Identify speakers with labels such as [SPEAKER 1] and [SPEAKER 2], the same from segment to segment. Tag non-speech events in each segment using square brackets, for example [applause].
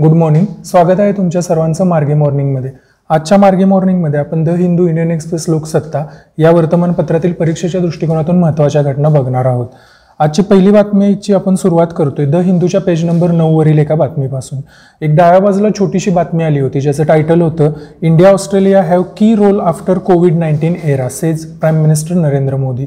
[SPEAKER 1] Good morning स्वागत आहे तुमच्या सर्वांचं मार्गे मॉर्निंगमध्ये. आजच्या मार्गे मॉर्निंगमध्ये आपण the Hindu Indian Express Loksatta या वर्तमानपत्रातील परीक्षेच्या दृष्टिकोनातून महत्त्वाच्या घटना बघणार आहोत. आजची पहिली बातमीची आपण सुरुवात करतोय द हिंदूच्या पेज नंबर नऊवरील एका बातमीपासून. एक डाव्या बाजूला छोटीशी बातमी आली होती ज्याचं टायटल होतं India Australia have key role after covid nineteen era says prime minister Narendra Modi.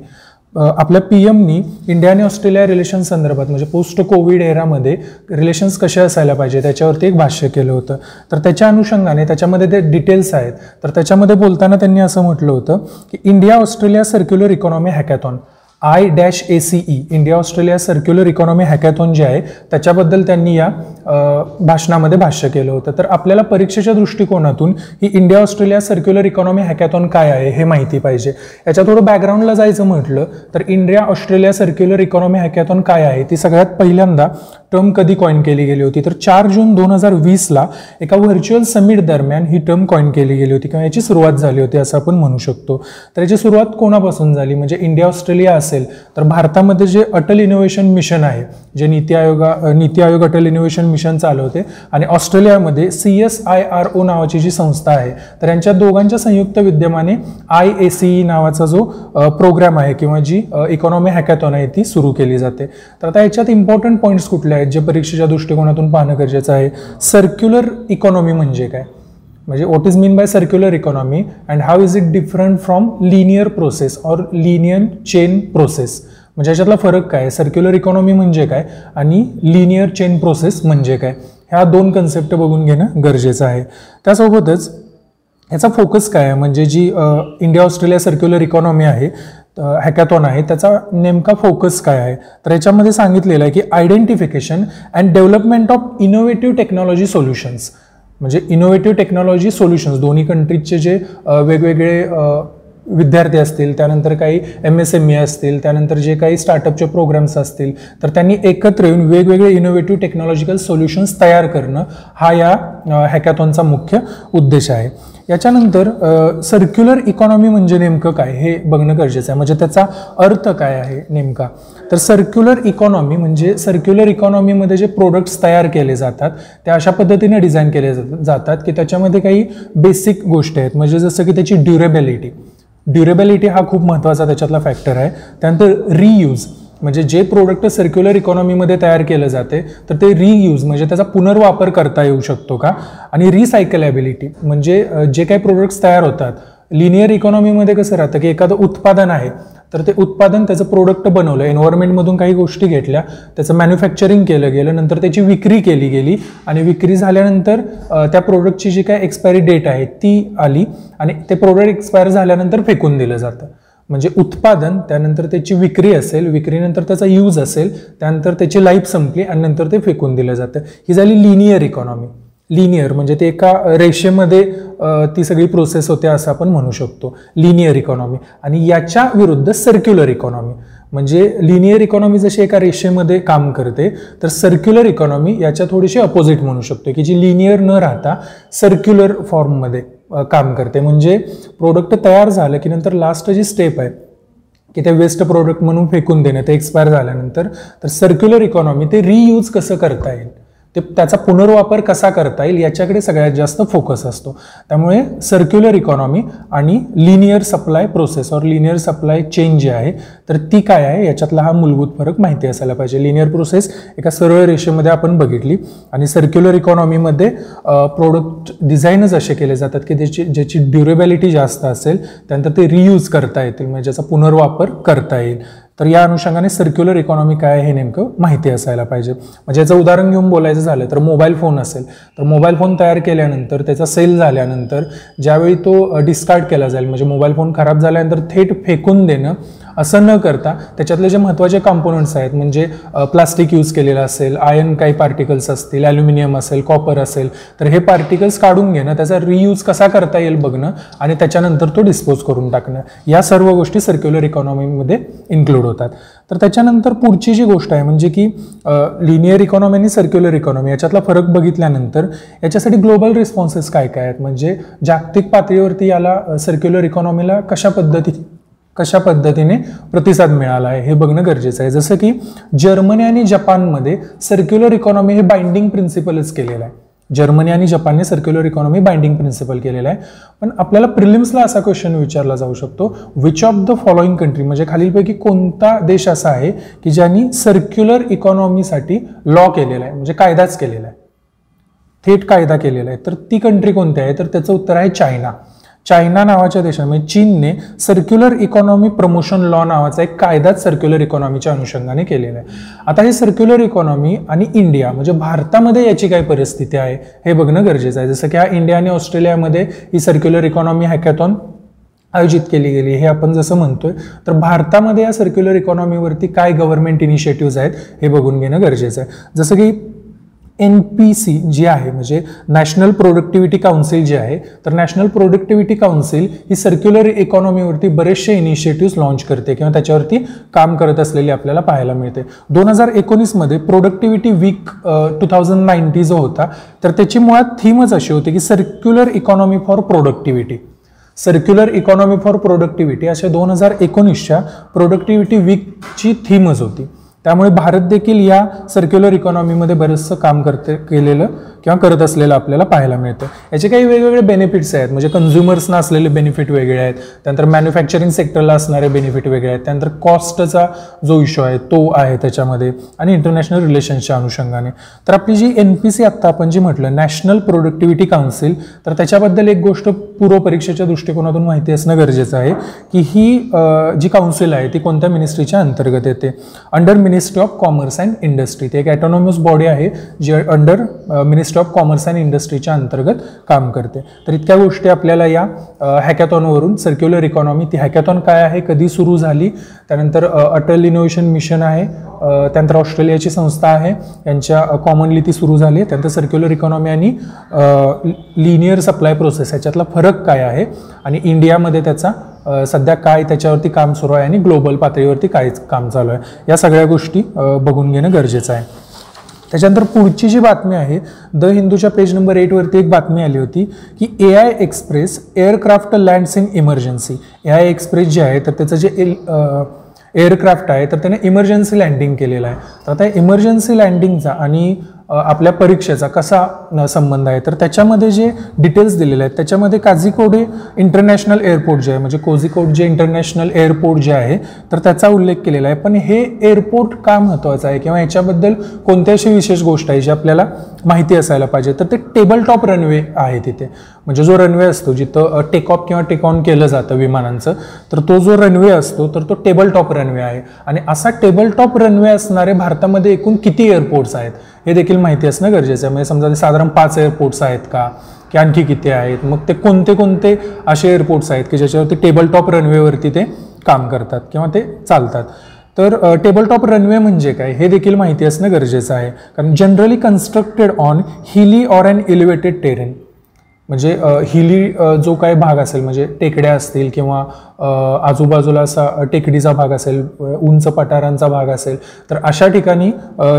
[SPEAKER 1] आपल्या पी एमनी इंडिया आणि ऑस्ट्रेलिया रिलेशन संदर्भात म्हणजे पोस्ट कोविड एरामध्ये रिलेशन्स कसे असायला पाहिजे त्याच्यावरती एक भाष्य केलं होतं. तर त्याच्या अनुषंगाने त्याच्यामध्ये ते डिटेल्स आहेत तर त्याच्यामध्ये बोलताना त्यांनी असं म्हटलं होतं की India Australia circular economy hackathon I dash A C E India Australia circular economy hackathon जे आहे त्याच्याबद्दल त्यांनी या भाषणामध्ये भाष्य केलं होतं. तर आपल्याला परीक्षेच्या दृष्टिकोनातून ही India Australia circular economy hackathon काय आहे हे माहिती पाहिजे. याच्या थोडं बॅकग्राऊंडला जायचं म्हटलं तर India Australia circular economy hackathon काय आहे? ती सगळ्यात पहिल्यांदा टर्म कधी कॉईन केली गेली होती? तर चार जून दोन हजार वीसला एका व्हर्च्युअल समिट दरम्यान ही टर्म कॉईन केली गेली होती किंवा याची सुरुवात झाली होती असं आपण म्हणू शकतो. तर याची सुरुवात कोणापासून झाली? म्हणजे इंडिया ऑस्ट्रेलिया असेल तर भारतामध्ये जे अटल इनोव्हेशन मिशन आहे जे नीती आयोगा नीती आयोग अटल इनोव्हेशन मिशन चालवते आणि ऑस्ट्रेलियामध्ये C S I R O नावाची जी संस्था आहे तर यांच्या दोघांच्या संयुक्त विद्यमाने आय ए सी ई नावाचा जो प्रोग्राम आहे किंवा जी इकॉनॉमी हॅकॅथॉन आहे ती सुरू केली जाते. तर आता याच्यात इम्पॉर्टंट पॉईंट्स कुठले आहेत जे परीक्षेच्या दृष्टिकोनातून पाहणं गरजेचं आहे? सर्क्युलर इकॉनॉमी म्हणजे काय? म्हणजे what is mean by circular economy and how is it different from linear process or linear chain process म्हणजे याच्यातला फरक काय? सर्क्युलर इकॉनॉमी म्हणजे काय? आणि लिनियर चेन प्रोसेस म्हणजे काय? ह्या दोन कन्सेप्ट बघून घेणं गरजेचं आहे. त्यासोबतच याचा फोकस काय आहे? म्हणजे जी इंडिया ऑस्ट्रेलिया सर्क्युलर इकॉनॉमी आहे हॅकॅथॉन आहे त्याचा नेमका फोकस काय आहे? तर याच्यामध्ये सांगितलेलं आहे की identification and development of innovative technology solutions म्हणजे इनोव्हेटिव्ह टेक्नॉलॉजी सोल्युशन्स दोन्ही कंट्रीजचे जे वेगवेगळे विद्यार्थी असतील त्यानंतर काही एम एस एम ई असतील त्यानंतर जे काही स्टार्टअपचे प्रोग्राम्स असतील तर त्यांनी एकत्र येऊन वेगवेगळे इनोव्हेटिव्ह टेक्नॉलॉजिकल सोल्युशन्स तयार करणं हा या हॅकॅथॉनचा मुख्य उद्देश आहे. याच्यानंतर सर्क्युलर इकॉनॉमी म्हणजे नेमकं काय हे बघणं गरजेचं आहे. म्हणजे त्याचा अर्थ काय आहे नेमका? तर सर्क्युलर इकॉनॉमी म्हणजे सर्क्युलर इकॉनॉमीमध्ये जे प्रोडक्ट्स तयार केले जातात ते अशा पद्धतीने डिझाईन केले जातात की त्याच्यामध्ये काही बेसिक गोष्टी आहेत. म्हणजे जसं की त्याची ड्युरेबिलिटी ड्युरेबिलिटी हा खूप महत्त्वाचा त्याच्यातला फॅक्टर आहे. त्यानंतर रियूज म्हणजे जे प्रोडक्ट सर्क्युलर इकॉनॉमीमध्ये तयार केलं जाते तर ते रियूज म्हणजे त्याचा पुनर्वापर करता येऊ शकतो का? आणि रिसायकलेबिलिटी म्हणजे जे काही प्रोडक्ट्स तयार होतात लिनियर इकॉनॉमीमध्ये कसं राहतं की एखादं उत्पादन आहे तर ते उत्पादन त्याचं प्रोडक्ट बनवलं. एन्व्हायरमेंटमधून काही गोष्टी घेतल्या. त्याचं मॅन्युफॅक्चरिंग केलं गेलं. नंतर त्याची विक्री केली गेली. आणि विक्री झाल्यानंतर त्या प्रोडक्टची जी काय एक्सपायरी डेट आहे ती आली. आणि ते प्रोडक्ट एक्सपायर झाल्यानंतर फेकून दिलं जातं. म्हणजे उत्पादन त्यानंतर त्याची विक्री असेल विक्रीनंतर त्याचा यूज असेल त्यानंतर त्याची लाईफ संपली आणि नंतर ते फेकून दिलं जातं. ही झाली लिनियर इकॉनॉमी लिनियर म्हणजे ते एका रेषेमध्ये ती सगळी प्रोसेस होते असं आपण म्हणू शकतो. लिनियर इकॉनॉमी आणि याच्या विरुद्ध सर्क्युलर इकॉनॉमी म्हणजे लिनियर इकॉनॉमी जशी एका रेषेमध्ये काम करते तर सर्क्युलर इकॉनॉमी याच्या थोडीशी अपोजिट म्हणू शकतो की जी लिनियर न राहता सर्क्युलर फॉर्ममध्ये काम करते. म्हणजे प्रोडक्ट तयार झालं की नंतर लास्ट जी स्टेप आहे की ते वेस्ट प्रोडक्ट म्हणून फेकून देणं ते एक्सपायर झाल्यानंतर तर सर्क्युलर इकॉनॉमी ते रियूज कसं करता येईल? ते त्याचा पुनर्वापर कसा करता येईल याच्याकडे सगळ्यात जास्त फोकस असतो. त्यामुळे सर्क्युलर इकॉनॉमी आणि लिनियर सप्लाय प्रोसेस और लिनियर सप्लाय चेन जी आहे तर ती काय आहे याच्यातला हा मूलभूत फरक माहिती असायला पाहिजे. लिनियर प्रोसेस एका सरळ रेषेमध्ये आपण बघितली आणि सर्क्युलर इकॉनॉमीमध्ये प्रोडक्ट डिझाईनच असे केले जातात की त्याची ज्याची ड्युरेबिलिटी जास्त असेल त्यानंतर ते रियूज करता येतील म्हणजे ज्याचा पुनर्वापर करता येईल. तर या अनुषंगाने सर्क्युलर इकॉनॉमी काय हे नेमकं माहिती असायला पाहिजे. म्हणजे याचं उदाहरण घेऊन बोलायचं झालं तर मोबाईल फोन असेल. तर मोबाईल फोन तयार केल्यानंतर त्याचा सेल झाल्यानंतर ज्यावेळी तो डिस्कार्ड केला जाईल म्हणजे मोबाईल फोन खराब झाल्यानंतर थेट फेकून देणं असं न करता त्याच्यातले जे महत्त्वाचे कॉम्पोनंट्स आहेत म्हणजे प्लास्टिक यूज केलेलं असेल आयर्न काही पार्टिकल्स असतील ॲल्युमिनियम असेल कॉपर असेल तर हे पार्टिकल्स काढून घेणं त्याचा रियूज कसा करता येईल बघणं आणि त्याच्यानंतर तो डिस्पोज करून टाकणं या सर्व गोष्टी सर्क्युलर इकॉनॉमीमध्ये इन्क्लूड होतात. तर त्याच्यानंतर पुढची जी गोष्ट आहे म्हणजे की लिनियर इकॉनॉमी आणि सर्क्युलर इकॉनॉमी याच्यातला फरक बघितल्यानंतर याच्यासाठी ग्लोबल रिस्पॉन्सेस काय काय आहेत? म्हणजे जागतिक पातळीवरती याला सर्क्युलर इकॉनॉमीला कशा पद्धती कशा पद्धतीने प्रतिसाद मिळाला आहे हे बघणं गरजेचं आहे. जसं की जर्मनी आणि जपानमध्ये सर्क्युलर इकॉनॉमी हे बाइंडिंग प्रिन्सिपलच केलेलं आहे. जर्मनी आणि जपानने सर्क्युलर इकॉनॉमी बाइंडिंग प्रिन्सिपल केलेलं आहे. पण आपल्याला प्रिलिम्सला असा क्वेश्चन विचारला जाऊ शकतो which of the following country म्हणजे खालीलपैकी कोणता देश असा आहे की ज्यांनी सर्क्युलर इकॉनॉमीसाठी लॉ केलेला आहे म्हणजे कायदाच केलेला आहे? थेट कायदा केलेला आहे. तर ती कंट्री कोणती आहे? तर त्याचं उत्तर आहे चायना. चायना नावाच्या देशामध्ये म्हणजे चीनने सर्क्युलर इकॉनॉमी प्रमोशन लॉ नावाचा एक कायदाच सर्क्युलर इकॉनॉमीच्या अनुषंगाने केलेला आहे. आता हे सर्क्युलर इकॉनॉमी आणि इंडिया म्हणजे भारतामध्ये याची काय परिस्थिती आहे हे बघणं गरजेचं आहे. जसं की हा इंडिया आणि ऑस्ट्रेलियामध्ये ही सर्क्युलर इकॉनॉमी हॅकॅथॉन आयोजित केली गेली हे आपण जसं म्हणतोय तर भारतामध्ये या सर्क्युलर इकॉनॉमीवरती काय गव्हर्नमेंट इनिशिएटिव्ह आहेत हे बघून घेणं गरजेचं आहे. जसं की एन पी सी जी आहे म्हणजे नॅशनल प्रोडक्टिव्हिटी काउन्सिल जी आहे तर नॅशनल प्रोडक्टिव्हिटी काउन्सिल ही सर्क्युलर इकॉनॉमीवरती बरेचसे इनिशिएटिव्ह लॉन्च करते किंवा त्याच्यावरती काम करत असलेली आपल्याला पाहायला मिळते. दोन हजार एकोणीसमध्ये productivity week two thousand ninety जो होता तर त्याची मुळात थीमच अशी होती की circular economy for productivity circular economy for productivity अशा दोन हजार एकोणीसच्या प्रोडक्टिव्हिटी वीकची थीमच होती. त्यामुळे भारत देखील या सर्क्युलर इकॉनॉमीमध्ये बरंचसं काम करते केलेलं किंवा करत असलेलं आपल्याला पाहायला मिळतं. याचे काही वेगवेगळे बेनिफिट्स आहेत. म्हणजे कन्झ्युमर्सना असलेले बेनिफिट वेगळे आहेत. त्यानंतर मॅन्युफॅक्चरिंग सेक्टरला असणारे बेनिफिट वेगळे आहेत. त्यानंतर कॉस्टचा जो इश्यू आहे तो आहे त्याच्यामध्ये आणि इंटरनॅशनल रिलेशन्सच्या अनुषंगाने. तर आपली जी एन पी सी आत्ता आपण जी म्हटलं नॅशनल प्रोडक्टिव्हिटी काउन्सिल तर त्याच्याबद्दल एक गोष्ट पूर्व परीक्षेच्या दृष्टिकोनातून माहिती असणं गरजेचं आहे की ही जी काउन्सिल आहे ती कोणत्या मिनिस्ट्रीच्या अंतर्गत येते? Under ministry of commerce and industry ते एक ॲटोनॉमस बॉडी आहे जी under ministry of commerce and इंडस्ट्रीच्या अंतर्गत काम करते. तर इतक्या गोष्टी आपल्याला या हॅकॅथॉनवरून सर्क्युलर इकॉनॉमी ती हॅकॅथॉन काय आहे कधी सुरू झाली त्यानंतर अटल इनोव्हेशन मिशन आहे त्यानंतर ऑस्ट्रेलियाची संस्था आहे यांच्या कॉमनली ती सुरू झाली त्यानंतर सर्क्युलर इकॉनॉमी आणि लिनियर सप्लाय प्रोसेस याच्यातला फरक काय आहे आणि इंडियामध्ये त्याचा सध्या काय त्याच्यावरती काम सुरू आहे आणि ग्लोबल पातळीवरती काय काम चालू आहे या सगळ्या गोष्टी बघून घेणं गरजेचं आहे. त्याच्यानंतर पुढची जी बातमी आहे द हिंदूच्या पेज नंबर एटवरती एक बातमी आली होती की A I Express aircraft lands in emergency A I Express जे आहे तर त्याचं जे एल एअरक्राफ्ट आहे तर त्याने इमर्जन्सी लँडिंग केलेलं आहे. तर आता इमर्जन्सी लँडिंगचा आणि आपल्या परीक्षेचा कसा संबंध आहे. तर त्याच्यामध्ये जे डिटेल्स दिलेले आहेत त्याच्यामध्ये काझिकोडे इंटरनॅशनल एअरपोर्ट जे आहे म्हणजे कोझिकोड जे इंटरनॅशनल एअरपोर्ट जे आहे तर त्याचा उल्लेख केलेला आहे. पण हे एअरपोर्ट का महत्त्वाचं आहे किंवा याच्याबद्दल कोणत्या अशी विशेष गोष्ट आहे जी आपल्याला माहिती असायला पाहिजे? तर ते टेबल टॉप रनवे आहे तिथे. म्हणजे जो रनवे असतो जिथं टेक ऑफ किंवा टेक ऑन केलं जातं विमानांचं तर तो जो रनवे असतो तर तो टेबल टॉप रनवे आहे. आणि असा टेबल टॉप रनवे असणारे भारतामध्ये एकूण किती एअरपोर्ट्स आहेत? हे देखील माहिती असणं गरजेचं आहे. म्हणजे समजा ते साधारण पाच एअरपोर्ट्स आहेत का? की आणखी किती आहेत? मग ते कोणते कोणते असे एअरपोर्ट्स आहेत की ज्याच्यावरती टेबल टॉप रनवेवरती ते काम करतात किंवा ते चालतात? तर टेबल टॉप रनवे म्हणजे काय? हे देखील माहिती असणं गरजेचं आहे. कारण generally constructed on hilly or and elevated terrain म्हणजे हिली जो काही भाग असेल म्हणजे टेकड्या असतील किंवा आजूबाजूला असा टेकडीचा भाग असेल उंच पठारांचा भाग असेल तर अशा ठिकाणी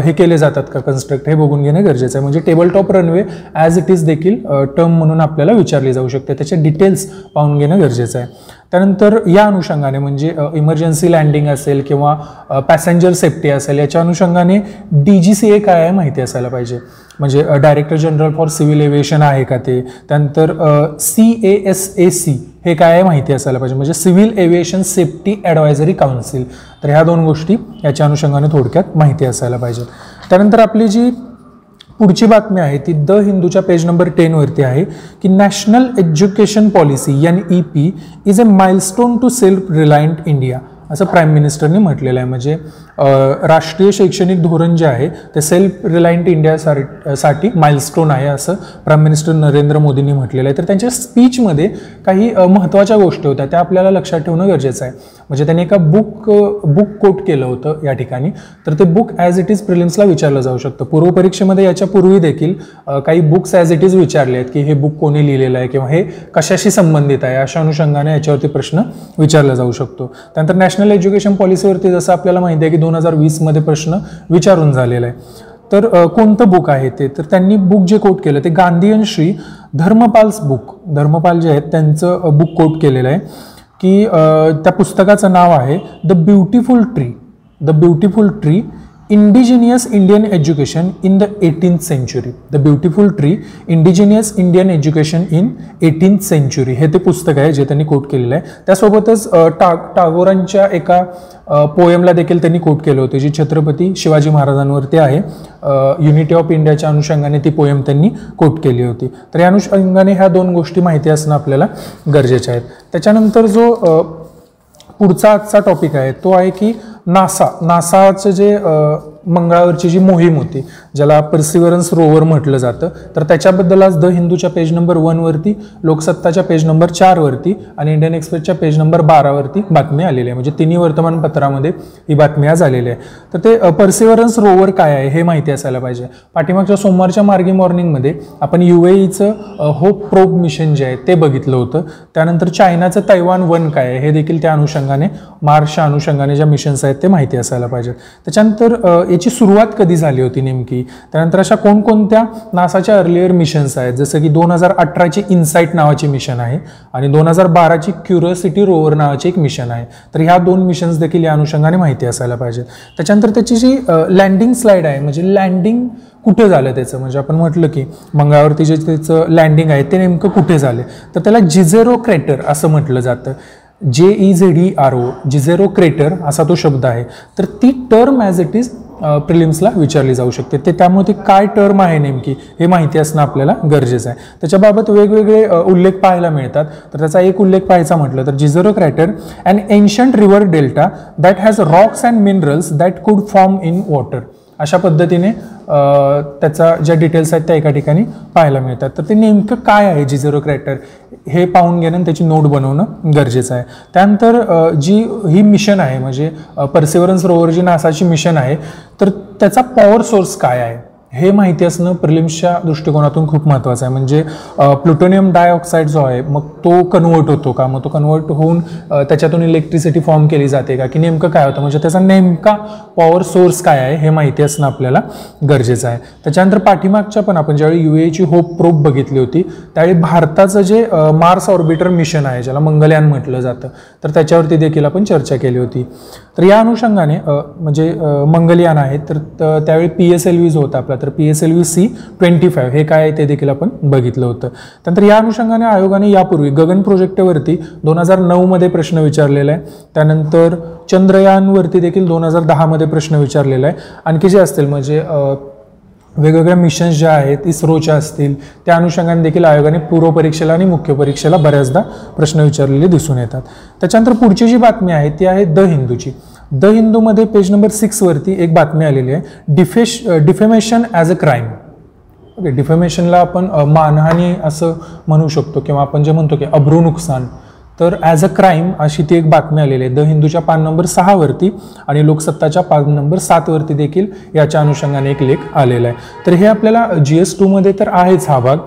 [SPEAKER 1] हे केले जातात का कन्स्ट्रक्ट हे बघून घेणं गरजेचं आहे. म्हणजे table top runway as it is देखील टर्म म्हणून आपल्याला विचारली जाऊ शकते. त्याचे डिटेल्स पाहून घेणं गरजेचं आहे. त्यानंतर या अनुषंगाने म्हणजे इमर्जन्सी लँडिंग असेल किंवा पॅसेंजर सेफ्टी असेल याच्या अनुषंगाने डी जी सी ए काय आहे माहिती असायला पाहिजे. म्हणजे director general for civil aviation आहे का ते? त्यानंतर C A S A C हे काय आहे माहिती असायला पाहिजे. म्हणजे civil aviation safety advisory council तर ह्या दोन गोष्टी याच्या अनुषंगाने थोडक्यात माहिती असायला पाहिजे. त्यानंतर आपली जी पुढची बातमी आहे ती द हिंदूच्या पेज नंबर टेनवरती आहे की national education policy N E P is a milestone to self reliant India असं प्राईम मिनिस्टरने म्हटलेलं आहे. म्हणजे राष्ट्रीय शैक्षणिक धोरण जे आहे ते सेल्फ रिलायंट इंडिया साठी माइलस्टोन आहे असं प्राईम मिनिस्टर नरेंद्र मोदींनी म्हटलेलं आहे. तर त्यांच्या स्पीचमध्ये काही महत्त्वाच्या गोष्टी होत्या त्या आपल्याला लक्षात ठेवणं गरजेचं आहे. म्हणजे त्यांनी एका बुक बुक कोट केलं होतं या ठिकाणी. तर ते बुक ॲज इट इज प्रिलिम्सला विचारलं जाऊ शकतं. पूर्व परीक्षेमध्ये याच्या पूर्वी देखील काही बुक्स ॲज इट इज विचारले आहेत की हे बुक कोणी लिहिलेलं आहे किंवा हे कशाशी संबंधित आहे अशा अनुषंगाने याच्यावरती प्रश्न विचारला जाऊ शकतो. त्यानंतर नॅशनल एज्युकेशन पॉलिसीवरती जसं आपल्याला माहिती आहे की दोन हजार वीसमध्ये प्रश्न विचारून झालेला आहे. तर कोणतं बुक आहे ते? तर त्यांनी बुक जे कोट केलं ते गांधीयन श्री धर्मपाल्स बुक धर्मपाल जे आहेत त्यांचं बुक कोट केलेलं आहे की त्या पुस्तकाचं नाव आहे the beautiful tree the beautiful tree indigenous Indian education in the eighteenth century the beautiful tree indigenous Indian education in eighteenth century हे ते पुस्तक आहे जे त्यांनी कोट केलेलं आहे. त्यासोबतच टाग टागोरांच्या एका पोएमला देखील त्यांनी कोट केलं होतं जी छत्रपती शिवाजी महाराजांवरती आहे. युनिटी ऑफ इंडियाच्या अनुषंगाने ती पोयम त्यांनी कोट केली होती. तर या अनुषंगाने ह्या दोन गोष्टी माहिती असणं आपल्याला गरजेच्या आहेत त्याच्यानंतर जो पुढचा आजचा टॉपिक आहे तो आहे की नासा नासाचं जे मंगळावरची जी मोहीम होती ज्याला पर्सिवरन्स रोवर म्हटलं जातं तर त्याच्याबद्दल आज द हिंदूच्या पेज नंबर वनवरती लोकसत्ताच्या पेज नंबर चारवरती आणि इंडियन एक्सप्रेसच्या पेज नंबर बारावरती बातमी आलेली आहे. म्हणजे तिन्ही वर्तमानपत्रामध्ये ही बातमी आज आलेली आहे. तर ते पर्सिवरन्स रोवर काय आहे हे माहिती असायला पाहिजे. पाठीमागच्या सोमवारच्या मार्गी मॉर्निंगमध्ये आपण यू एचं होप प्रोब मिशन जे आहे ते बघितलं होतं. त्यानंतर चायनाचं तैवान वन काय आहे हे देखील त्या अनुषंगाने मार्शच्या अनुषंगाने ज्या मिशन्स आहेत ते माहिती असायला पाहिजे. त्याच्यानंतर याची सुरुवात कधी झाली होती नेमकी? त्यानंतर अशा कोणकोणत्या नासाच्या अर्लियर मिशन्स आहेत? जसं की दोन हजार अठराची इन्साईट नावाची मिशन आहे आणि दोन हजार बाराची क्युरियोसिटी रोवर नावाची एक मिशन आहे. तर ह्या दोन मिशन्स देखील या अनुषंगाने माहिती असायला पाहिजे त्याच्यानंतर त्याची जी लँडिंग स्लाईड आहे म्हणजे लँडिंग कुठे झालं त्याचं? म्हणजे आपण म्हटलं की मंगळावरती जे त्याचं लँडिंग आहे ते नेमकं कुठे झाले? तर त्याला जिझेरो क्रेटर असं म्हटलं जातं. जे E Z E R O Jezero crater असा तो शब्द आहे. तर ती टर्म ॲज इट इज प्रिलिम्सला विचारली जाऊ शकते. ते त्यामुळे ती काय टर्म आहे नेमकी हे माहिती असणं आपल्याला गरजेचं आहे. त्याच्याबाबत वेगवेगळे उल्लेख पाहायला मिळतात. तर त्याचा एक उल्लेख पाहायचा म्हटलं तर Jezero crater and ancient river delta that has rocks and minerals that could form in water अशा पद्धतीने त्याचा ज्या डिटेल्स आहेत त्या एका ठिकाणी पाहायला मिळतात. तर ते नेमकं काय आहे जिझरो क्रॅटर हे पाहून घेणं आणि त्याची नोट बनवणं गरजेचं आहे. त्यानंतर जी ही मिशन आहे म्हणजे पर्सिवरन्स रोवर जी नासाची मिशन आहे तर त्याचा पॉवर सोर्स काय आहे? हे माहिती असणं प्रिलिम्सच्या दृष्टिकोनातून खूप महत्त्वाचं आहे. म्हणजे प्लुटोनियम डायऑक्साईड जो आहे मग तो कन्वर्ट होतो का? मग तो कन्वर्ट होऊन त्याच्यातून इलेक्ट्रिसिटी फॉर्म केली जाते का? की नेमकं काय होतं? म्हणजे त्याचा नेमका पॉवर सोर्स काय आहे हे माहिती असणं आपल्याला गरजेचं आहे. त्याच्यानंतर पाठीमागच्या पण आपण ज्यावेळी यू एची होप प्रोप बघितली होती त्यावेळी भारताचं जे मार्स ऑर्बिटर मिशन आहे ज्याला मंगलयान म्हटलं जातं तर त्याच्यावरती देखील आपण चर्चा केली होती. तर या अनुषंगाने म्हणजे मंगलयान आहे तर त्यावेळी पी एस एल व्ही जो होता आपला तर P S L V C twenty five हे काय ते देखील आपण बघितलं होतं. त्यानंतर या अनुषंगाने आयोगाने यापूर्वी गगन प्रोजेक्टवरती दोन हजार नऊमध्ये प्रश्न विचारलेला आहे. त्यानंतर चंद्रयानवरती देखील दोन हजार दहामध्ये प्रश्न विचारलेला आहे. आणखी जे असतील म्हणजे वेगवेगळ्या मिशन्स ज्या आहेत इस्रोच्या असतील त्या अनुषंगाने देखील आयोगाने पूर्व परीक्षेला आणि मुख्य परीक्षेला बऱ्याचदा प्रश्न विचारलेले दिसून येतात. त्याच्यानंतर पुढची जी बातमी आहे ती आहे द हिंदूची. द हिंदूमध्ये पेज नंबर सिक्सवरती एक बातमी आलेली आहे डिफेश defamation as a crime okay डिफेमेशनला आपण मानहानी असं म्हणू शकतो किंवा आपण जे म्हणतो की अब्रू नुकसान. तर ॲज अ क्राईम अशी ती एक बातमी आलेली आहे. द हिंदूच्या पान नंबर सहावरती आणि लोकसत्ताच्या पान नंबर सातवरती देखील याच्या अनुषंगाने एक लेख आलेला आहे. तर हे आपल्याला जी एस टूमध्ये तर आहेच हा भाग.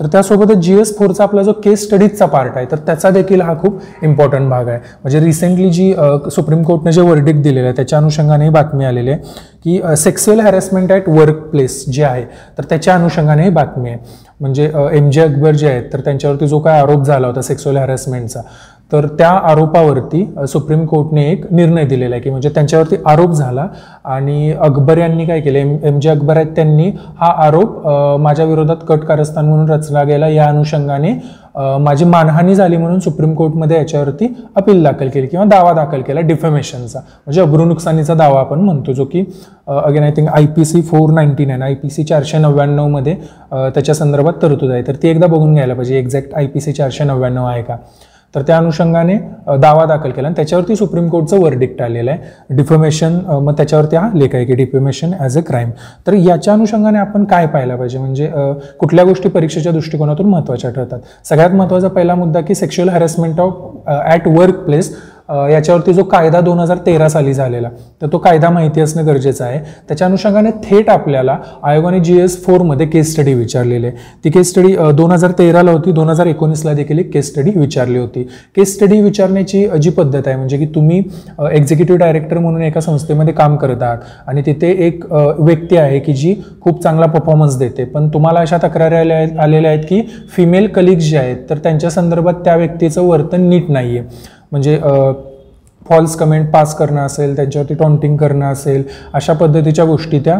[SPEAKER 1] तर त्यासोबतच जी एस फोरचा आपला जो केस स्टडीजचा पार्ट आहे तर त्याचा देखील हा खूप इम्पॉर्टंट भाग आहे. म्हणजे रिसेंटली जी सुप्रीम कोर्टने जे वर्डिक दिलेलं आहे त्याच्या अनुषंगाने ही बातमी आलेली आहे की sexual harassment at work place जे आहे तर त्याच्या अनुषंगाने ही बातमी आहे. म्हणजे एम जे अकबर जे आहेत तर त्यांच्यावरती जो काय आरोप झाला होता सेक्सुअल हॅरॅसमेंटचा तर त्या आरोपावरती सुप्रीम कोर्टने एक निर्णय दिलेला आहे की म्हणजे त्यांच्यावरती आरोप झाला आणि अकबर यांनी काय केलं? एम एम जे अकबर आहेत त्यांनी हा आरोप माझ्या विरोधात कट कारस्थान म्हणून रचला गेला. या अनुषंगाने माझी मानहानी झाली म्हणून सुप्रीम कोर्टमध्ये याच्यावरती अपील दाखल केली किंवा दावा दाखल केला डिफेमेशनचा. म्हणजे अब्रू नुकसानीचा दावा आपण म्हणतो जो की again I think I P C four ninety nine I P C चारशे नव्याण्णवमध्ये त्याच्या संदर्भात तरतूद आहे. तर ती एकदा बघून घ्यायला पाहिजे एक्झॅक्ट आय पी सी चारशे नव्याण्णव आहे का? तर त्या अनुषंगाने दावा दाखल केला. आणि त्याच्यावरती सुप्रीम कोर्टचं वर्डिक्ट आलेलं आहे. डिफॉमेशन मग त्याच्यावरती हा लेख आहे की डिफमेशन ॲज अ क्राईम तर याच्या अनुषंगाने आपण काय पाहायला पाहिजे? म्हणजे कुठल्या गोष्टी परीक्षेच्या दृष्टिकोनातून महत्त्वाच्या ठरतात? सगळ्यात महत्त्वाचा पहिला मुद्दा की sexual harassment of at work place याच्यावरती जो कायदा दोन हजार तेरा साली झालेला तर तो कायदा माहिती असणं गरजेचं आहे. त्याच्या अनुषंगाने थेट आपल्याला आयोगाने जी एस फोरमध्ये केस स्टडी विचारलेली आहे. ती केस स्टडी दोन हजार तेराला होती दोन हजार एकोणीसला देखील एक केस स्टडी विचारली होती. केस स्टडी विचारण्याची जी पद्धत आहे म्हणजे की तुम्ही एक्झिक्युटिव्ह डायरेक्टर म्हणून एका संस्थेमध्ये काम करत आहात आणि तिथे एक व्यक्ती आहे की जी खूप चांगला परफॉर्मन्स देते. पण तुम्हाला अशा तक्रारी आल्या आलेल्या आहेत की फिमेल कलिग्स जे आहेत तर त्यांच्या संदर्भात त्या व्यक्तीचं वर्तन नीट नाही आहे म्हणजे फॉल्स कमेंट पास करणं असेल त्यांच्यावरती टॉन्टिंग करणं असेल अशा पद्धतीच्या गोष्टी त्या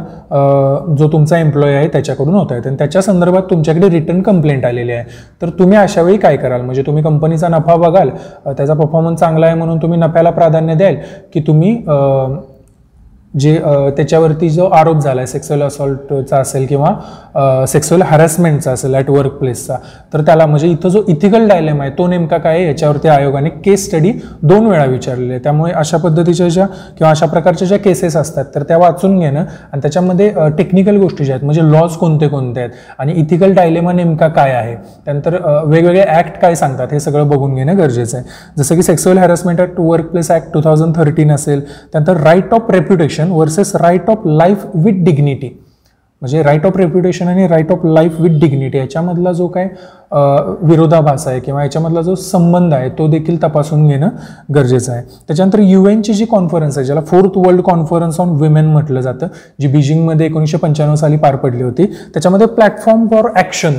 [SPEAKER 1] जो तुमचा एम्प्लॉय आहे त्याच्याकडून होत आहेत. आणि त्याच्या संदर्भात तुमच्याकडे रिटर्न कंप्लेंट आलेली आहे. तर तुम्ही अशा वेळी काय कराल? म्हणजे तुम्ही कंपनीचा नफा बघाल त्याचा परफॉर्मन्स चांगला आहे म्हणून तुम्ही नफ्याला प्राधान्य द्याल की तुम्ही जे त्याच्यावरती जो आरोप झाला आहे सेक्सुअल असॉल्टचा असेल किंवा सेक्सुअल हॅरॅसमेंटचा असेल ॲट वर्क प्लेसचा तर त्याला म्हणजे इथं जो इथिकल डायलेम आहे तो नेमका काय आहे? याच्यावरती आयोगाने केस स्टडी दोन वेळा विचारलेली आहे. त्यामुळे अशा पद्धतीच्या ज्या किंवा अशा प्रकारच्या ज्या केसेस असतात तर त्या वाचून घेणं आणि त्याच्यामध्ये टेक्निकल गोष्टी ज्या आहेत म्हणजे लॉज कोणते कोणते आहेत आणि इथिकल डायलेमा नेमका काय आहे? त्यानंतर वेगवेगळे ॲक्ट काय सांगतात हे सगळं बघून घेणं गरजेचं आहे. जसं की sexual harassment at work place act two thousand thirteen असेल त्यानंतर right of reputation reputation versus right of life with dignity म्हणजे राईट ऑफ रेप्युटेशन आणि right of life with dignity याच्यामधला जो काय विरोधाभास आहे किंवा याच्यामधला जो संबंध आहे तो देखील तपासून घेणं गरजेचं आहे. त्याच्यानंतर यू एनची जी कॉन्फरन्स आहे ज्याला fourth world conference on women म्हटलं जातं जी बीजिंगमध्ये एकोणीसशे पंच्याण्णव साली पार पडली होती त्याच्यामध्ये प्लॅटफॉर्म फॉर ॲक्शन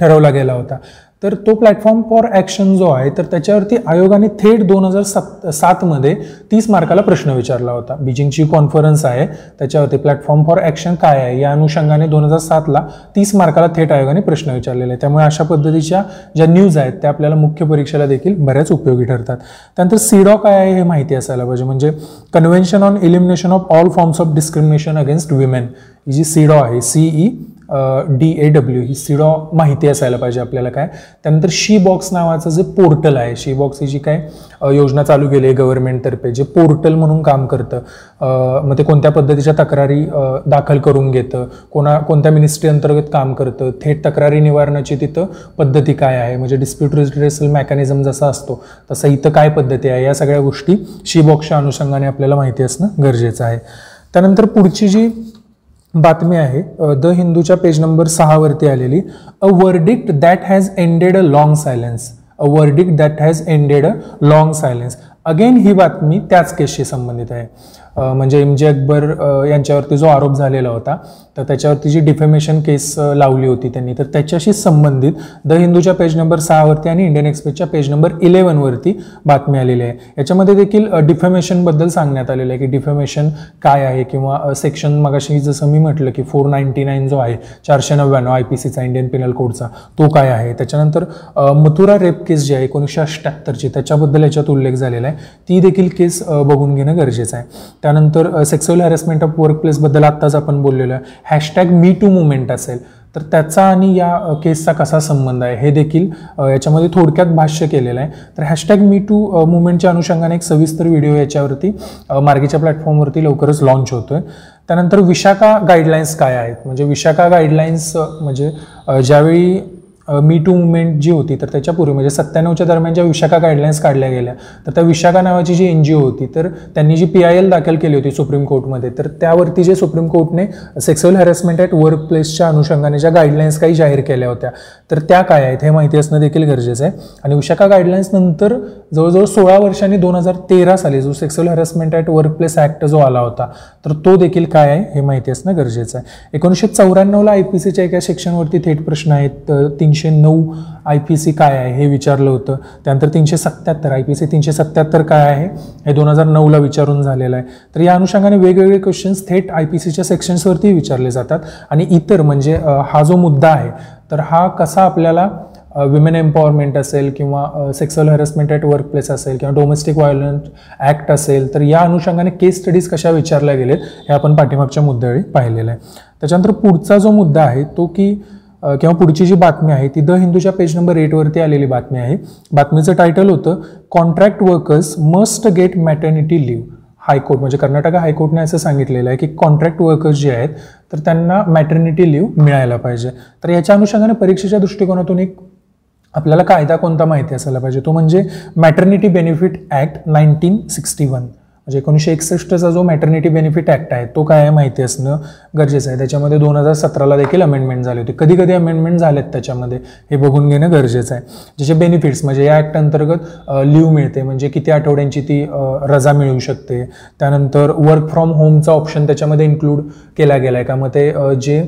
[SPEAKER 1] ठरवला गेला होता. तर तो प्लॅटफॉर्म फॉर ॲक्शन जो आहे तर त्याच्यावरती आयोगाने थेट दोन हजार सात सातमध्ये तीस मार्काला प्रश्न विचारला होता. बीजिंगची कॉन्फरन्स आहे त्याच्यावरती प्लॅटफॉर्म फॉर ॲक्शन काय आहे या अनुषंगाने दोन हजार सातला तीस मार्काला थेट आयोगाने प्रश्न विचारलेले. आहे त्यामुळे अशा पद्धतीच्या ज्या न्यूज आहेत त्या आपल्याला मुख्य परीक्षेला देखील बऱ्याच उपयोगी ठरतात. त्यानंतर सीडॉ काय आहे हे माहिती असायला पाहिजे म्हणजे convention on elimination of all forms of discrimination against women ही जी सीडॉ आहे C E D A W he CEDAW माहिती असायला पाहिजे आपल्याला काय. त्यानंतर शी बॉक्स नावाचं जे पोर्टल आहे शी बॉक्स ही जी काय योजना चालू केली आहे गव्हर्नमेंटतर्फे जे पोर्टल म्हणून काम करतं. मग ते कोणत्या पद्धतीच्या तक्रारी दाखल करून घेतं कोणा कोणत्या मिनिस्ट्री अंतर्गत काम करतं थेट तक्रारी निवारणाची तिथं पद्धती काय आहे म्हणजे डिस्प्यूट रिड्रेसल मेकॅनिझम जसा असतो तसं इथं काय पद्धती आहे या सगळ्या गोष्टी शी बॉक्सच्या अनुषंगाने आपल्याला माहिती असणं गरजेचं आहे. त्यानंतर पुढची जी बातमी आहे द हिंदूच्या पेज नंबर सहावरती आलेली. A verdict that has ended a long silence. A verdict that has ended a long silence. Again ही बातमी त्याच केसशी संबंधित आहे. म्हणजे एम जे अकबर यांच्यावरती जो आरोप झालेला होता तर त्याच्यावरती जी डिफेमेशन केस लावली होती त्यांनी तर त्याच्याशी संबंधित द हिंदूच्या पेज नंबर सहावरती आणि इंडियन एक्सप्रेसच्या पेज नंबर इलेव्हनवरती बातमी आलेली आहे. याच्यामध्ये देखील डिफेमेशनबद्दल सांगण्यात आलेलं आहे की डिफेमेशन काय आहे किंवा सेक्शन मगाशी जसं मी म्हटलं की फोर नाईन्टी नाईन जो आहे चारशे नव्याण्णव आय पी सीचा इंडियन पिनल कोडचा तो काय आहे? त्याच्यानंतर मथुरा रेप केस जी आहे एकोणीसशे अठ्ठ्याहत्तरची त्याच्याबद्दल याच्यात उल्लेख झालेला आहे. ती देखील केस बघून घेणं गरजेचं आहे. त्यानंतर सेक्सुअल हॅरेसमेंट ऑफ वर्क प्लेसबद्दल आत्ताच आपण बोललेलो आहे. हॅशटॅग मी टू मुवमेंट असेल. तर त्याचा आणि या केसचा कसा संबंध आहे? हे देखील याच्यामध्ये थोडक्यात भाष्य केलेलं आहे. तर हॅशटॅग मी टू मुवमेंटच्या अनुषंगाने एक सविस्तर व्हिडिओ याच्यावरती मार्गीच्या प्लॅटफॉर्मवरती लवकरच लॉन्च होतोय. त्यानंतर विशाखा गाईडलाईन्स काय आहेत? म्हणजे विशाखा गाईडलाईन्स म्हणजे ज्यावेळी मी टू मुवमेंट जी होती तर त्याच्यापूर्वी म्हणजे सत्त्याण्णवच्या दरम्यान ज्या विशाखा गाईडलाईन्स काढल्या गेल्या तर त्या विशाखा नावाची जी एन जी ओ होती तर त्यांनी जी पी आय एल दाखल केली होती सुप्रीम कोर्टमध्ये तर त्यावरती जे सुप्रीम कोर्टने सेक्सुअल हॅरेसमेंट ॲट वर्क प्लेसच्या अनुषंगाने ज्या गाईडलाईन्स काही जाहीर केल्या होत्या तर त्या काय आहेत हे माहिती असणं देखील गरजेचं आहे. आणि विशाखा गाईडलाईन्स नंतर जवळजवळ सोळा वर्षांनी दोन हजार तेरा साली जो sexual harassment at work place act जो आला होता तर तो देखील काय आहे हे माहिती असणं गरजेचं आहे. एकोणीसशे चौऱ्याण्णवला आय पी सीच्या एका सेक्शनवरती थेट प्रश्न आहेत तीन तीनशे नऊ आय पी सी काय आहे हे विचारलं होतं. त्यानंतर तीनशे सत्त्याहत्तर आय पी सी तीनशे सत्त्याहत्तर काय आहे हे दोन हजार नऊला विचारून झालेलं आहे. तर या अनुषंगाने वेगवेगळे क्वेश्चन्स थेट आय पी सीच्या सेक्शन्सवरती विचारले जातात. आणि इतर म्हणजे हा जो मुद्दा आहे तर हा कसा आपल्याला विमेन एम्पॉवरमेंट असेल किंवा sexual harassment at work place असेल किंवा डोमेस्टिक व्हायलंट ॲक्ट असेल तर या अनुषंगाने केस स्टडीज कशा विचारल्या गेलेत हे आपण पाठीमागच्या मुद्द्यावेळी पाहिलेलं आहे. त्याच्यानंतर पुढचा जो मुद्दा आहे तो की किंवा पुढची जी बातमी आहे ती द हिंदूच्या पेज नंबर एटवरती आलेली बातमी आहे. बातमीचं टायटल होतं contract workers must get maternity leave high court म्हणजे कर्नाटक हायकोर्टने असं सांगितलेलं आहे की कॉन्ट्रॅक्ट वर्कर्स जे आहेत तर त्यांना मॅटर्निटी लिव्ह मिळायला पाहिजे. तर याच्या अनुषंगाने परीक्षेच्या दृष्टिकोनातून एक आपल्याला कायदा कोणता माहिती असायला पाहिजे? तो म्हणजे maternity benefit act nineteen sixty one म्हणजे एकोणीसशे एकसष्टचा जो मॅटर्निटी बेनिफिट ॲक्ट आहे तो काय आहे माहिती असणं गरजेचं आहे. त्याच्यामध्ये दोन हजार सतराला देखील अमेंडमेंट झाले होते. कधी कधी अमेंडमेंट झालेत त्याच्यामध्ये. हे बघून घेणं गरजेचं आहे. ज्याचे बेनिफिट्स म्हणजे या ॲक्ट अंतर्गत लिव्ह मिळते. म्हणजे किती आठवड्यांची ती रजा मिळू शकते. त्यानंतर वर्क फ्रॉम होमचा ऑप्शन त्याच्यामध्ये इन्क्लूड केला गेला आहे का मग ते जे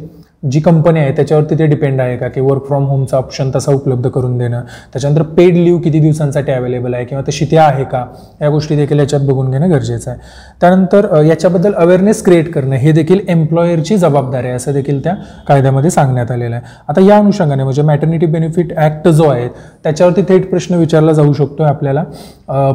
[SPEAKER 1] जी कंपनी आहे त्याच्यावरती ते डिपेंड आहे का? की वर्क फ्रॉम होमचा ऑप्शन तसा उपलब्ध करून देणं. त्याच्यानंतर पेड लिव्ह किती दिवसांसाठी अवेलेबल आहे? किंवा तशी त्या आहे का? या गोष्टी देखील याच्यात बघून घेणं गरजेचं आहे. त्यानंतर याच्याबद्दल अवेअरनेस क्रिएट करणं हे देखील एम्प्लॉयरची जबाबदारी आहे असं देखील त्या कायद्यामध्ये सांगण्यात आलेलं आहे. आता या अनुषंगाने म्हणजे मॅटर्निटी बेनिफिट ॲक्ट जो आहे त्याच्यावरती थेट प्रश्न विचारला जाऊ शकतो आपल्याला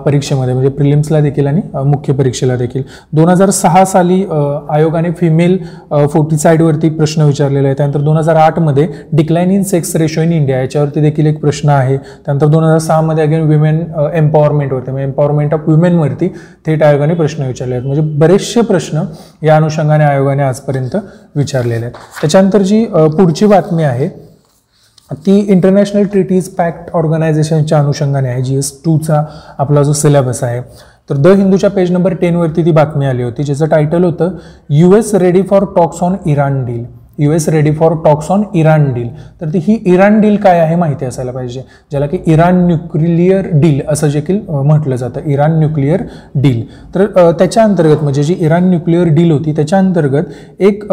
[SPEAKER 1] परीक्षेमध्ये. म्हणजे प्रिलिम्सला देखील आणि मुख्य परीक्षेला देखील. दोन हजार सहा साली आयोगाने फिमेल फोर्टिसाईडवरती प्रश्न विचारले केलेलं आहे. त्यानंतर दोन हजार आठमध्ये decline in sex ratio in India याच्यावरती देखील एक प्रश्न आहे. त्यानंतर दोन हजार सहामध्ये अगेन विमेन एम्पॉवरमेंट होते. म्हणजे एम्पॉवरमेंट ऑफ वुमेनवरती थेट आयोगाने प्रश्न विचारले आहेत. म्हणजे बरेचसे प्रश्न या अनुषंगाने आयोगाने आजपर्यंत विचारलेले आहेत. त्याच्यानंतर जी पुढची बातमी आहे ती इंटरनॅशनल ट्रिटीज पॅक्ट ऑर्गनायझेशनच्या अनुषंगाने आहे. जी एस टूचा आपला जो सिलेबस आहे. तर द हिंदूच्या पेज नंबर टेनवरती ती बातमी आली होती ज्याचं टायटल होतं U S ready for talks on Iran deal U S ready for talks on Iran deal तर ती ही इराण डील काय आहे माहिती असायला पाहिजे. ज्याला की इराण न्यूक्लिअर डील असं देखील म्हटलं जातं. इराण न्यूक्लिअर डील तर त्याच्या अंतर्गत म्हणजे जी इराण न्यूक्लिअर डील होती त्याच्या अंतर्गत एक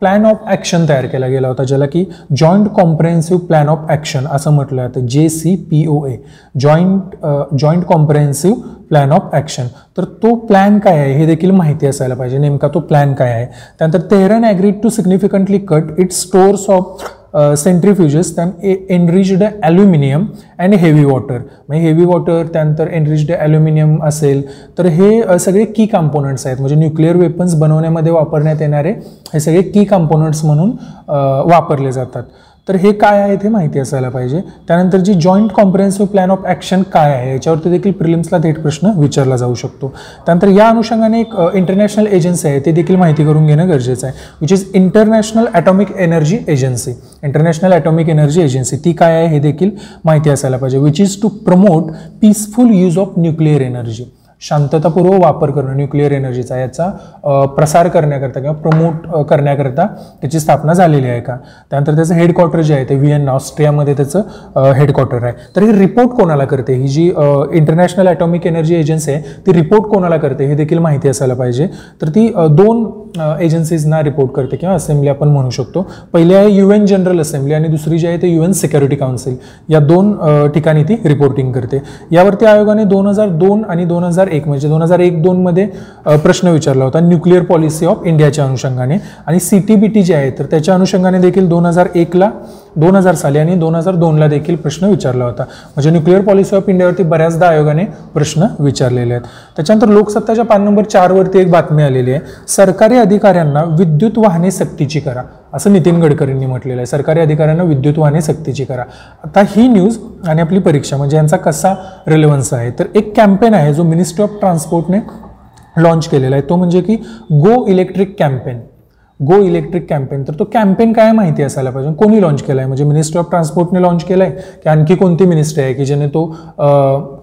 [SPEAKER 1] प्लॅन ऑफ ॲक्शन तयार केला गेला होता ज्याला की joint comprehensive plan of action असं म्हटलं जातं J C P O A joint joint comprehensive plan of action तर तो प्लॅन काय आहे हे देखील माहिती असायला पाहिजे नेमका तो प्लॅन काय आहे. त्यानंतर Tehran agreed to significantly cut its stores of centrifuges त्यान enriched aluminium and heavy water म्हणजे हेवी वॉटर त्यानंतर एनरिच्ड ॲल्युमिनियम असेल तर हे सगळे की कॉम्पोनंट्स आहेत. म्हणजे न्यूक्लिअर वेपन्स बनवण्यामध्ये वापरण्यात येणारे हे सगळे की कॉम्पोनंट्स म्हणून वापरले जातात. तर हे काय आहे ते माहिती असायला पाहिजे. त्यानंतर जी joint comprehensive plan of action काय आहे याच्यावरती देखील प्रिलिम्सला थेट प्रश्न विचारला जाऊ शकतो. त्यानंतर या अनुषंगाने एक इंटरनॅशनल एजन्सी आहे ते देखील माहिती करून घेणं गरजेचं आहे which is International Atomic Energy Agency International Atomic Energy Agency ती काय आहे हे देखील माहिती असायला पाहिजे which is to promote peaceful use of nuclear energy शांततापूर्व वापर करणं न्यूक्लिअर एनर्जीचा याचा प्रसार करण्याकरता किंवा प्रमोट करण्याकरता त्याची स्थापना झालेली आहे का? त्यानंतर त्याचं हेडक्वार्टर जे आहे ते व्ही एन ऑस्ट्रियामध्ये त्याचं हेडक्वार्टर आहे. तर ही रिपोर्ट कोणाला करते? ही जी इंटरनॅशनल ॲटॉमिक एनर्जी एजन्सी आहे ती रिपोर्ट कोणाला करते? हे देखील माहिती असायला पाहिजे. तर ती दोन एजन्सीजना रिपोर्ट करते किंवा असेंब्ली आपण म्हणू शकतो. पहिली आहे यू एन जनरल असेंब्ली आणि दुसरी जी आहे ते यू एन सिक्युरिटी काउन्सिल या दोन ठिकाणी ती रिपोर्टिंग करते. यावरती आयोगाने दोन हजार दोन आणि दोन हजार एक म्हणजे दोन हजार एक दोनमध्ये प्रश्न विचारला होता न्यूक्लिअर पॉलिसी ऑफ इंडियाच्या अनुषंगाने. आणि सी टी बी टी जे आहे तर त्याच्या अनुषंगाने देखील दोन हजार एकला दोन हजार साली आणि दोन हजार दोनला देखील प्रश्न विचारला होता. म्हणजे न्यूक्लिअर पॉलिसी ऑफ इंडियावरती बऱ्याचदा आयोगाने प्रश्न विचारलेले आहेत. त्याच्यानंतर लोकसत्ताच्या पान नंबर चारवरती एक बातमी आलेली आहे. सरकारी अधिकाऱ्यांना विद्युत वाहने सक्तीची करा. असं नितीन गडकरींनी म्हटलेलं आहे. सरकारी अधिकाऱ्यांना विद्युत वाहने सक्तीची करा. आता ही न्यूज आणि आपली परीक्षा म्हणजे यांचा कसा रिलेव्हन्स आहे? तर एक कॅम्पेन आहे जो मिनिस्ट्री ऑफ ट्रान्सपोर्टने लॉन्च केलेला आहे. तो म्हणजे की Go Electric campaign Go Electric campaign तर तो कॅम्पेन काय माहिती असायला पाहिजे? कोणी लॉन्च केला आहे म्हणजे मिनिस्ट्री ऑफ ट्रान्सपोर्टने लॉन्च केला आहे की आणखी कोणती मिनिस्ट्री आहे? की ज्याने तो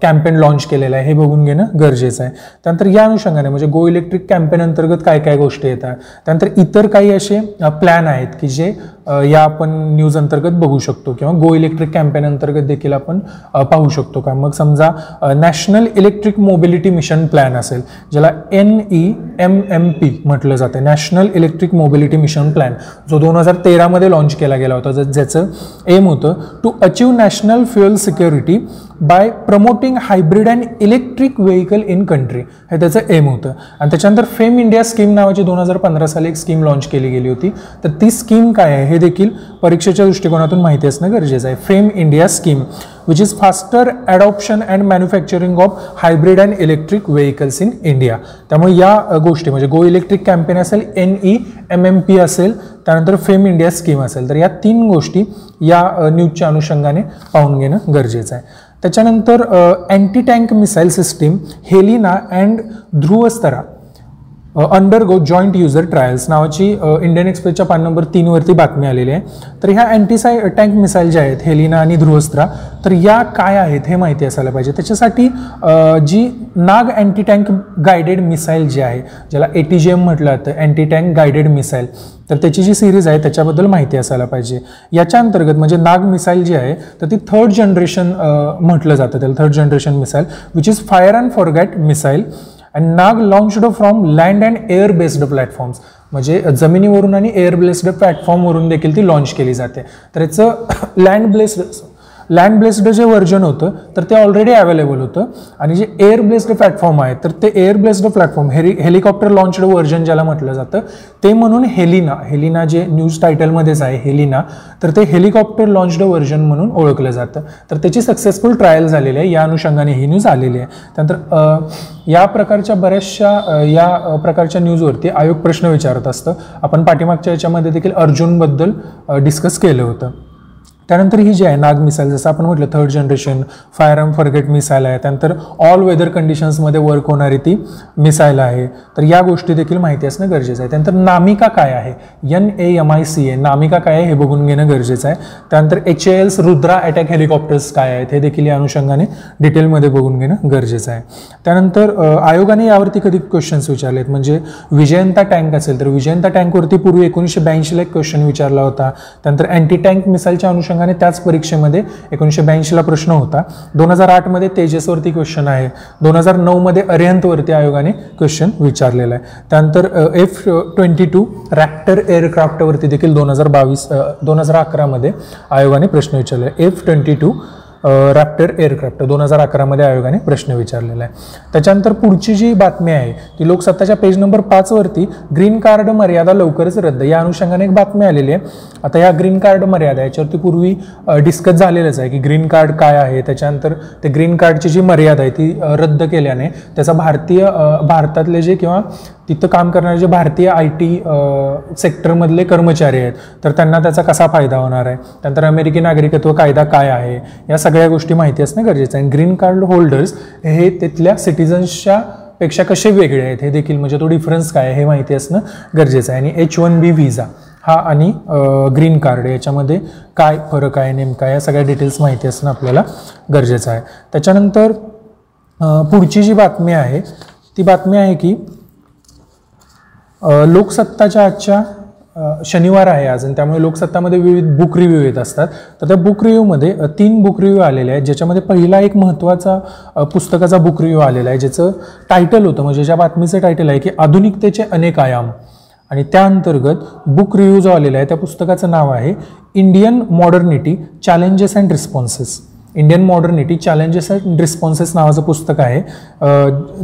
[SPEAKER 1] कॅम्पेन लॉन्च केलेला आहे? हे बघून घेणं गरजेचं आहे. त्यानंतर या अनुषंगाने म्हणजे गो इलेक्ट्रिक कॅम्पेन अंतर्गत काय काय गोष्टी येतात? त्यानंतर इतर काही असे प्लॅन आहेत की जे या आपण न्यूज अंतर्गत बघू शकतो किंवा गो इलेक्ट्रिक कॅम्पेन अंतर्गत देखील आपण पाहू शकतो का? मग समजा National Electric Mobility Mission Plan असेल ज्याला N E M M P म्हटलं जातं National Electric Mobility Mission Plan जो दोन हजार तेरामध्ये लॉन्च केला गेला होता ज्याचं एम होतं to achieve national fuel security by promoting hybrid and electric vehicle in country हे त्याचं एम होतं. आणि त्याच्यानंतर फेम इंडिया स्कीम नावाची दोन हजार पंधरा साली एक स्कीम लॉन्च केली गेली होती. तर ती स्कीम काय आहे? हे देखील परीक्षेच्या दृष्टिकोनातून माहिती असणं गरजेचं आहे. FAME India scheme which is faster adoption and manufacturing of hybrid and electric vehicles in India त्यामुळे या गोष्टी म्हणजे गो इलेक्ट्रिक कॅम्पेन असेल N E M M P असेल त्यानंतर फेम इंडिया स्कीम असेल. तर या तीन गोष्टी या न्यूजच्या अनुषंगाने पाहून घेणं गरजेचं आहे. त्याच्यानंतर anti tank missile system Helina and Dhruvastra. Under go joint user trials नावाची इंडियन एक्सप्रेसच्या पान नंबर तीनवरती बातमी आलेली आहे. तर ह्या अँटीसाय टँक मिसाईल ज्या आहेत हेलिना आणि ध्रुवस्त्रा तर या काय आहेत हे माहिती असायला पाहिजे. त्याच्यासाठी जी Nag anti tank guided missile जी आहे ज्याला ए टी जी एम म्हटलं जातं अँटी टँक गायडेड मिसाईल तर त्याची जी सिरीज आहे त्याच्याबद्दल माहिती असायला पाहिजे. याच्या अंतर्गत म्हणजे नाग मिसाईल जी आहे तर ती थर्ड जनरेशन म्हटलं जातं त्याला third generation missile which is fire and forget missile and Nag launched from land and air based platforms म्हणजे जमिनीवरून आणि एअर बेस्ड प्लॅटफॉर्मवरून देखील ती लॉन्च केली जाते. तर याचं [coughs] लँड बेस्ड लँड ब्लेस्ड जे व्हर्जन होतं तर ते ऑलरेडी अवेलेबल होतं. आणि जे एअर ब्लेस्ड प्लॅटफॉर्म आहे तर ते एअर ब्लेस्ड प्लॅटफॉर्म हेरी हेलिकॉप्टर लॉन्च्ड व्हर्जन ज्याला म्हटलं जातं ते म्हणून हेलिना हेलिना जे न्यूज टायटलमध्येच आहे हेलिना तर ते हेलिकॉप्टर लॉन्च्ड व्हर्जन म्हणून ओळखलं जातं. तर त्याची सक्सेसफुल ट्रायल झालेली आहे या अनुषंगाने ही न्यूज आलेली आहे. त्यानंतर या प्रकारच्या बऱ्याचशा या प्रकारच्या न्यूजवरती आयोग प्रश्न विचारत असतं. आपण पाठीमागच्या याच्यामध्ये देखील अर्जुनबद्दल डिस्कस केलं होतं. त्यानंतर ही जी आहे नाग मिसाईल जसं आपण म्हटलं third generation fire arm forget missile आहे. त्यानंतर ऑल वेदर कंडिशन्समध्ये वर्क होणारी ती मिसाईल आहे. तर या गोष्टी देखील माहिती असणं गरजेचं आहे. त्यानंतर नामिका काय आहे? N A M I C A NAMICA काय आहे? हे बघून घेणं गरजेचं आहे. त्यानंतर H A L Rudra attack helicopters काय आहेत? हे देखील या अनुषंगाने डिटेलमध्ये बघून घेणं गरजेचं आहे. त्यानंतर आयोगाने यावरती कधी क्वेश्चन्स विचारले आहेत म्हणजे विजयंता टँक असेल तर विजयंता टँकवरती पूर्वी एकोणीसशे ब्याऐंशीला एक क्वेश्चन विचारला होता. त्यानंतर अँटी टँक मिसाईलच्या अनुषंगाने अनुषंगाने त्याच परीक्षेमध्ये एकोणीसशे ब्याऐंशीला प्रश्न होता. दोन हजार आठमध्ये तेजसवरती क्वेश्चन आहे. दोन हजार नऊमध्ये अरिहंतवरती आयोगाने क्वेश्चन विचारलेला आहे. त्यानंतर एफ ट्वेंटी टू रॅक्टर एअरक्राफ्टवरती देखील दोन हजार बावीस दोन हजार अकरामध्ये आयोगाने प्रश्न विचारले F twenty two Raptor aircraft दोन हजार अकरामध्ये आयोगाने प्रश्न विचारलेला आहे. त्याच्यानंतर पुढची जी बातमी आहे ती लोकसत्ताच्या पेज नंबर पाचवरती ग्रीन कार्ड मर्यादा लवकरच रद्द. या अनुषंगाने एक बातमी आलेली आहे. आता या ग्रीन कार्ड मर्यादा याच्यावरती पूर्वी डिस्कस झालेलंच आहे की ग्रीन कार्ड काय आहे. त्याच्यानंतर ते ग्रीन कार्डची जी मर्यादा आहे ती रद्द केल्याने त्याचा भारतीय भारतातले जे किंवा तिथं काम करणारे जे भारतीय आय टी सेक्टरमधले कर्मचारी आहेत तर त्यांना त्याचा कसा फायदा होणार आहे? त्यानंतर अमेरिकी नागरिकत्व कायदा काय आहे? या सगळ्या गोष्टी माहिती असणं गरजेचं आहे. ग्रीन कार्ड होल्डर्स हे तिथल्या सिटिझन्सच्या पेक्षा कसे वेगळे आहेत? हे देखील म्हणजे तो डिफरन्स काय आहे? हे माहिती असणं गरजेचं आहे. आणि एच वन बी व्हिजा हा आणि ग्रीन कार्ड याच्यामध्ये काय फरक आहे नेमका? या सगळ्या डिटेल्स माहिती असणं आपल्याला गरजेचं आहे. त्याच्यानंतर पुढची जी बातमी आहे ती बातमी आहे की लोकसत्ताच्या आजच्या शनिवार आहे आज आणि त्यामुळे लोकसत्तामध्ये विविध बुक रिव्ह्यू येत असतात. तर त्या बुक रिव्ह्यूमध्ये तीन बुक रिव्ह्यू आलेले आहेत ज्याच्यामध्ये पहिला एक महत्त्वाचा पुस्तकाचा बुक रिव्ह्यू आलेला आहे ज्याचं टायटल होतं. म्हणजे ज्या बातमीचं टायटल आहे की आधुनिकतेचे अनेक आयाम. आणि त्या अंतर्गत बुक रिव्ह्यू जो आलेला आहे त्या पुस्तकाचं नाव आहे Indian modernity challenges and responses Indian modernity challenges and responses नावाचं पुस्तक आहे.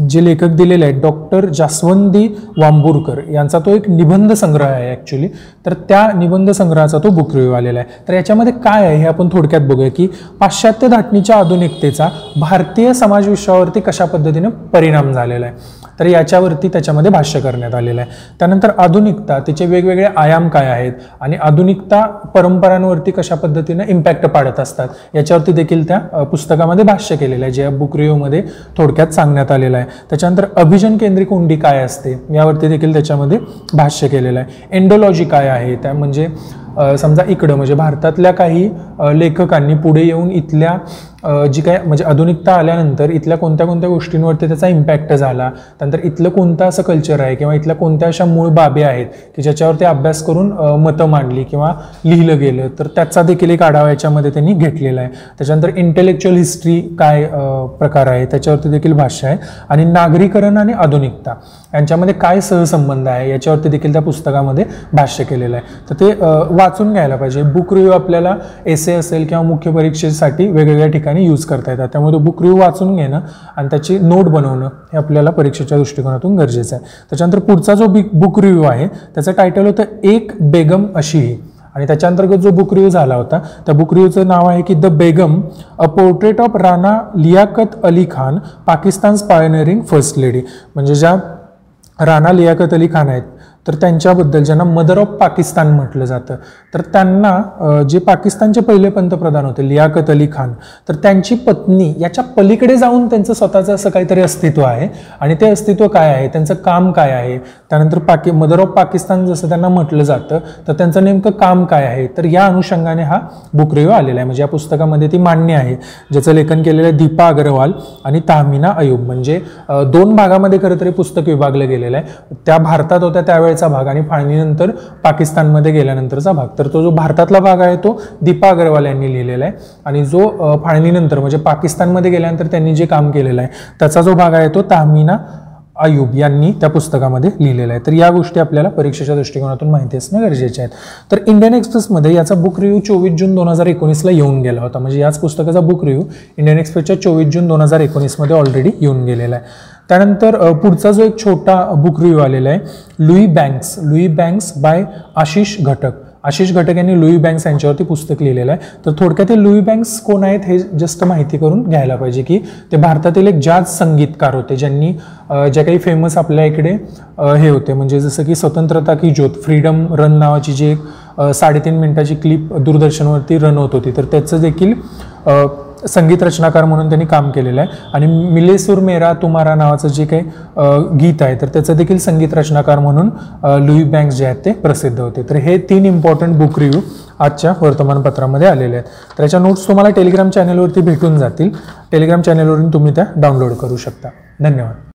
[SPEAKER 1] जे लेखक दिलेले आहेत डॉक्टर जास्वंदी वांबूरकर. यांचा तो एक निबंध संग्रह आहे ॲक्च्युली तर त्या निबंध संग्रहाचा तो बुक रिव्ह्यू आलेला आहे. तर याच्यामध्ये काय आहे हे आपण थोडक्यात बघूया की पाश्चात्य धाटणीच्या आधुनिकतेचा भारतीय समाजविश्वावरती कशा पद्धतीने परिणाम झालेला आहे. तर याच्यावरती त्याच्यामध्ये भाष्य करण्यात आलेलं आहे. त्यानंतर आधुनिकता तिचे वेगवेगळे आयाम काय आहेत आणि आधुनिकता परंपरांवरती कशा पद्धतीने इम्पॅक्ट पाडत असतात याच्यावरती देखील देखील त्या पुस्तकामध्ये भाष्य केलेलं आहे जे बुक रिव्ह्यूमध्ये थोडक्यात सांगण्यात आलेलं आहे. त्याच्यानंतर अभिजन केंद्रिक उंडी काय असते यावरती देखील त्याच्यामध्ये भाष्य केलेलं आहे. एंडोलॉजी काय आहे त्या म्हणजे समजा इकडं म्हणजे भारतातल्या काही लेखकांनी पुढे येऊन इथल्या जी काय म्हणजे आधुनिकता आल्यानंतर इथल्या कोणत्या कोणत्या गोष्टींवरती त्याचा इम्पॅक्ट झाला त्यानंतर इथलं कोणतं असं कल्चर आहे किंवा इथल्या कोणत्या अशा मूळ बाबी आहेत की ज्याच्यावरती अभ्यास करून मतं मांडली किंवा लिहिलं गेलं तर त्याचा देखील एक आढावा याच्यामध्ये त्यांनी घेतलेला आहे. त्याच्यानंतर इंटेलेक्च्युअल हिस्ट्री काय प्रकार आहे त्याच्यावरती देखील भाष्य आहे. आणि नागरीकरण आणि आधुनिकता. यांच्यामध्ये काय सहसंबंध आहे? याच्यावरती देखील त्या पुस्तकामध्ये भाष्य केलेलं आहे. तर ते वाचून घ्यायला पाहिजे. बुक रिव्ह्यू आपल्याला एसे असेल किंवा मुख्य परीक्षेसाठी वेगवेगळ्या ठिकाणी यूज करता येतात. त्यामुळे तो बुक रिव्ह्यू वाचून घेणं आणि त्याची नोट बनवणं हे आपल्याला परीक्षेच्या दृष्टिकोनातून गरजेचं आहे. त्याच्यानंतर पुढचा जो बिग बुक रिव्ह्यू आहे त्याचं टायटल होतं एक बेगम अशी ही आणि त्याच्या अंतर्गत जो बुक रिव्ह्यू झाला होता त्या बुक रिव्ह्यूचं नाव आहे की the Begum a portrait of Rana Liaquat Ali Khan Pakistan pioneering first lady म्हणजे ज्या राणा लियाकत अली खान आहेत. तर त्यांच्याबद्दल ज्यांना मदर ऑफ पाकिस्तान म्हटलं जातं तर त्यांना जे पाकिस्तानचे पहिले पंतप्रधान होते लियाकत अली खान तर त्यांची पत्नी याच्या पलीकडे जाऊन त्यांचं स्वतःचं असं काहीतरी अस्तित्व आहे. आणि ते अस्तित्व काय आहे? त्यांचं काम काय आहे? त्यानंतर पाकि मदर ऑफ पाकिस्तान जसं त्यांना म्हटलं जातं तर त्यांचं नेमकं काम काय आहे? तर या अनुषंगाने हा बुकरेव आलेला आहे. म्हणजे या पुस्तकामध्ये ती मान्य आहे ज्याचं लेखन केलेलं आहे दीपा अग्रवाल आणि ताहमिना अयूब. म्हणजे दोन भागामध्ये खरं तरी पुस्तक विभागलं गेलेलं आहे. त्या भारतात होत्या त्यावेळेस भाग आणि फाळणीनंतर पाकिस्तानमध्ये गेल्यानंतरचा भाग. तर तो जो भारतातला भाग आहे तो दीपा अग्रवाल यांनी लिहिलेला आहे. आणि जो फाळणीनंतर म्हणजे पाकिस्तानमध्ये गेल्यानंतर त्यांनी जे काम केलेलं आहे त्याचा जो भाग आहे तो तामिना आयुब यांनी त्या पुस्तकामध्ये लिहिलेलं आहे. तर या गोष्टी आपल्याला परीक्षेच्या दृष्टिकोनातून माहिती असणं गरजेचे आहेत तर इंडियन एक्सप्रेसमध्ये याचा बुक रिव्ह्यू चोवीस जून दोन हजार एकोणीसला येऊन गेला होता. म्हणजे याच पुस्तकाचा बुक रिव्ह्यू इंडियन एक्सप्रेसच्या चोवीस जून दोन हजार एकोणीसमध्ये ऑलरेडी येऊन गेलेला आहे. त्यानंतर पुढचा जो एक छोटा बुक रिव्ह्यू आलेला आहे Louis Banks. Louis Banks by Ashish Ghatak. Ashish Ghatak यांनी लुई बँक्स यांच्यावरती पुस्तक लिहिलेलं आहे. तर थोडक्यात हे लुई बँक्स कोण आहेत हे जस्ट माहिती करून घ्यायला पाहिजे की ते भारतातील एक जाज संगीतकार होते ज्यांनी ज्या काही फेमस आपल्या इकडे हे होते. म्हणजे जसं की स्वतंत्रता की ज्योत फ्रीडम रन नावाची जी एक साडेतीन मिनिटाची क्लिप दूरदर्शनवरती रन होत होती. तर त्याचं देखील संगीत रचनाकार म्हणून त्यांनी काम केलेलं आहे. आणि मिलेसूर मेरा तुम्हारा नावाचं जे काही गीत आहे तर त्याचं देखील संगीत रचनाकार म्हणून लुई बँक्स जे आहेत ते प्रसिद्ध होते. तर हे तीन इम्पॉर्टंट बुक रिव्ह्यू आजच्या वर्तमानपत्रामध्ये आलेले आहेत. त्याच्या नोट्स तुम्हाला टेलिग्राम चॅनलवरती भेटून जातील. टेलिग्राम चॅनलवरून तुम्ही त्या डाउनलोड करू शकता. धन्यवाद.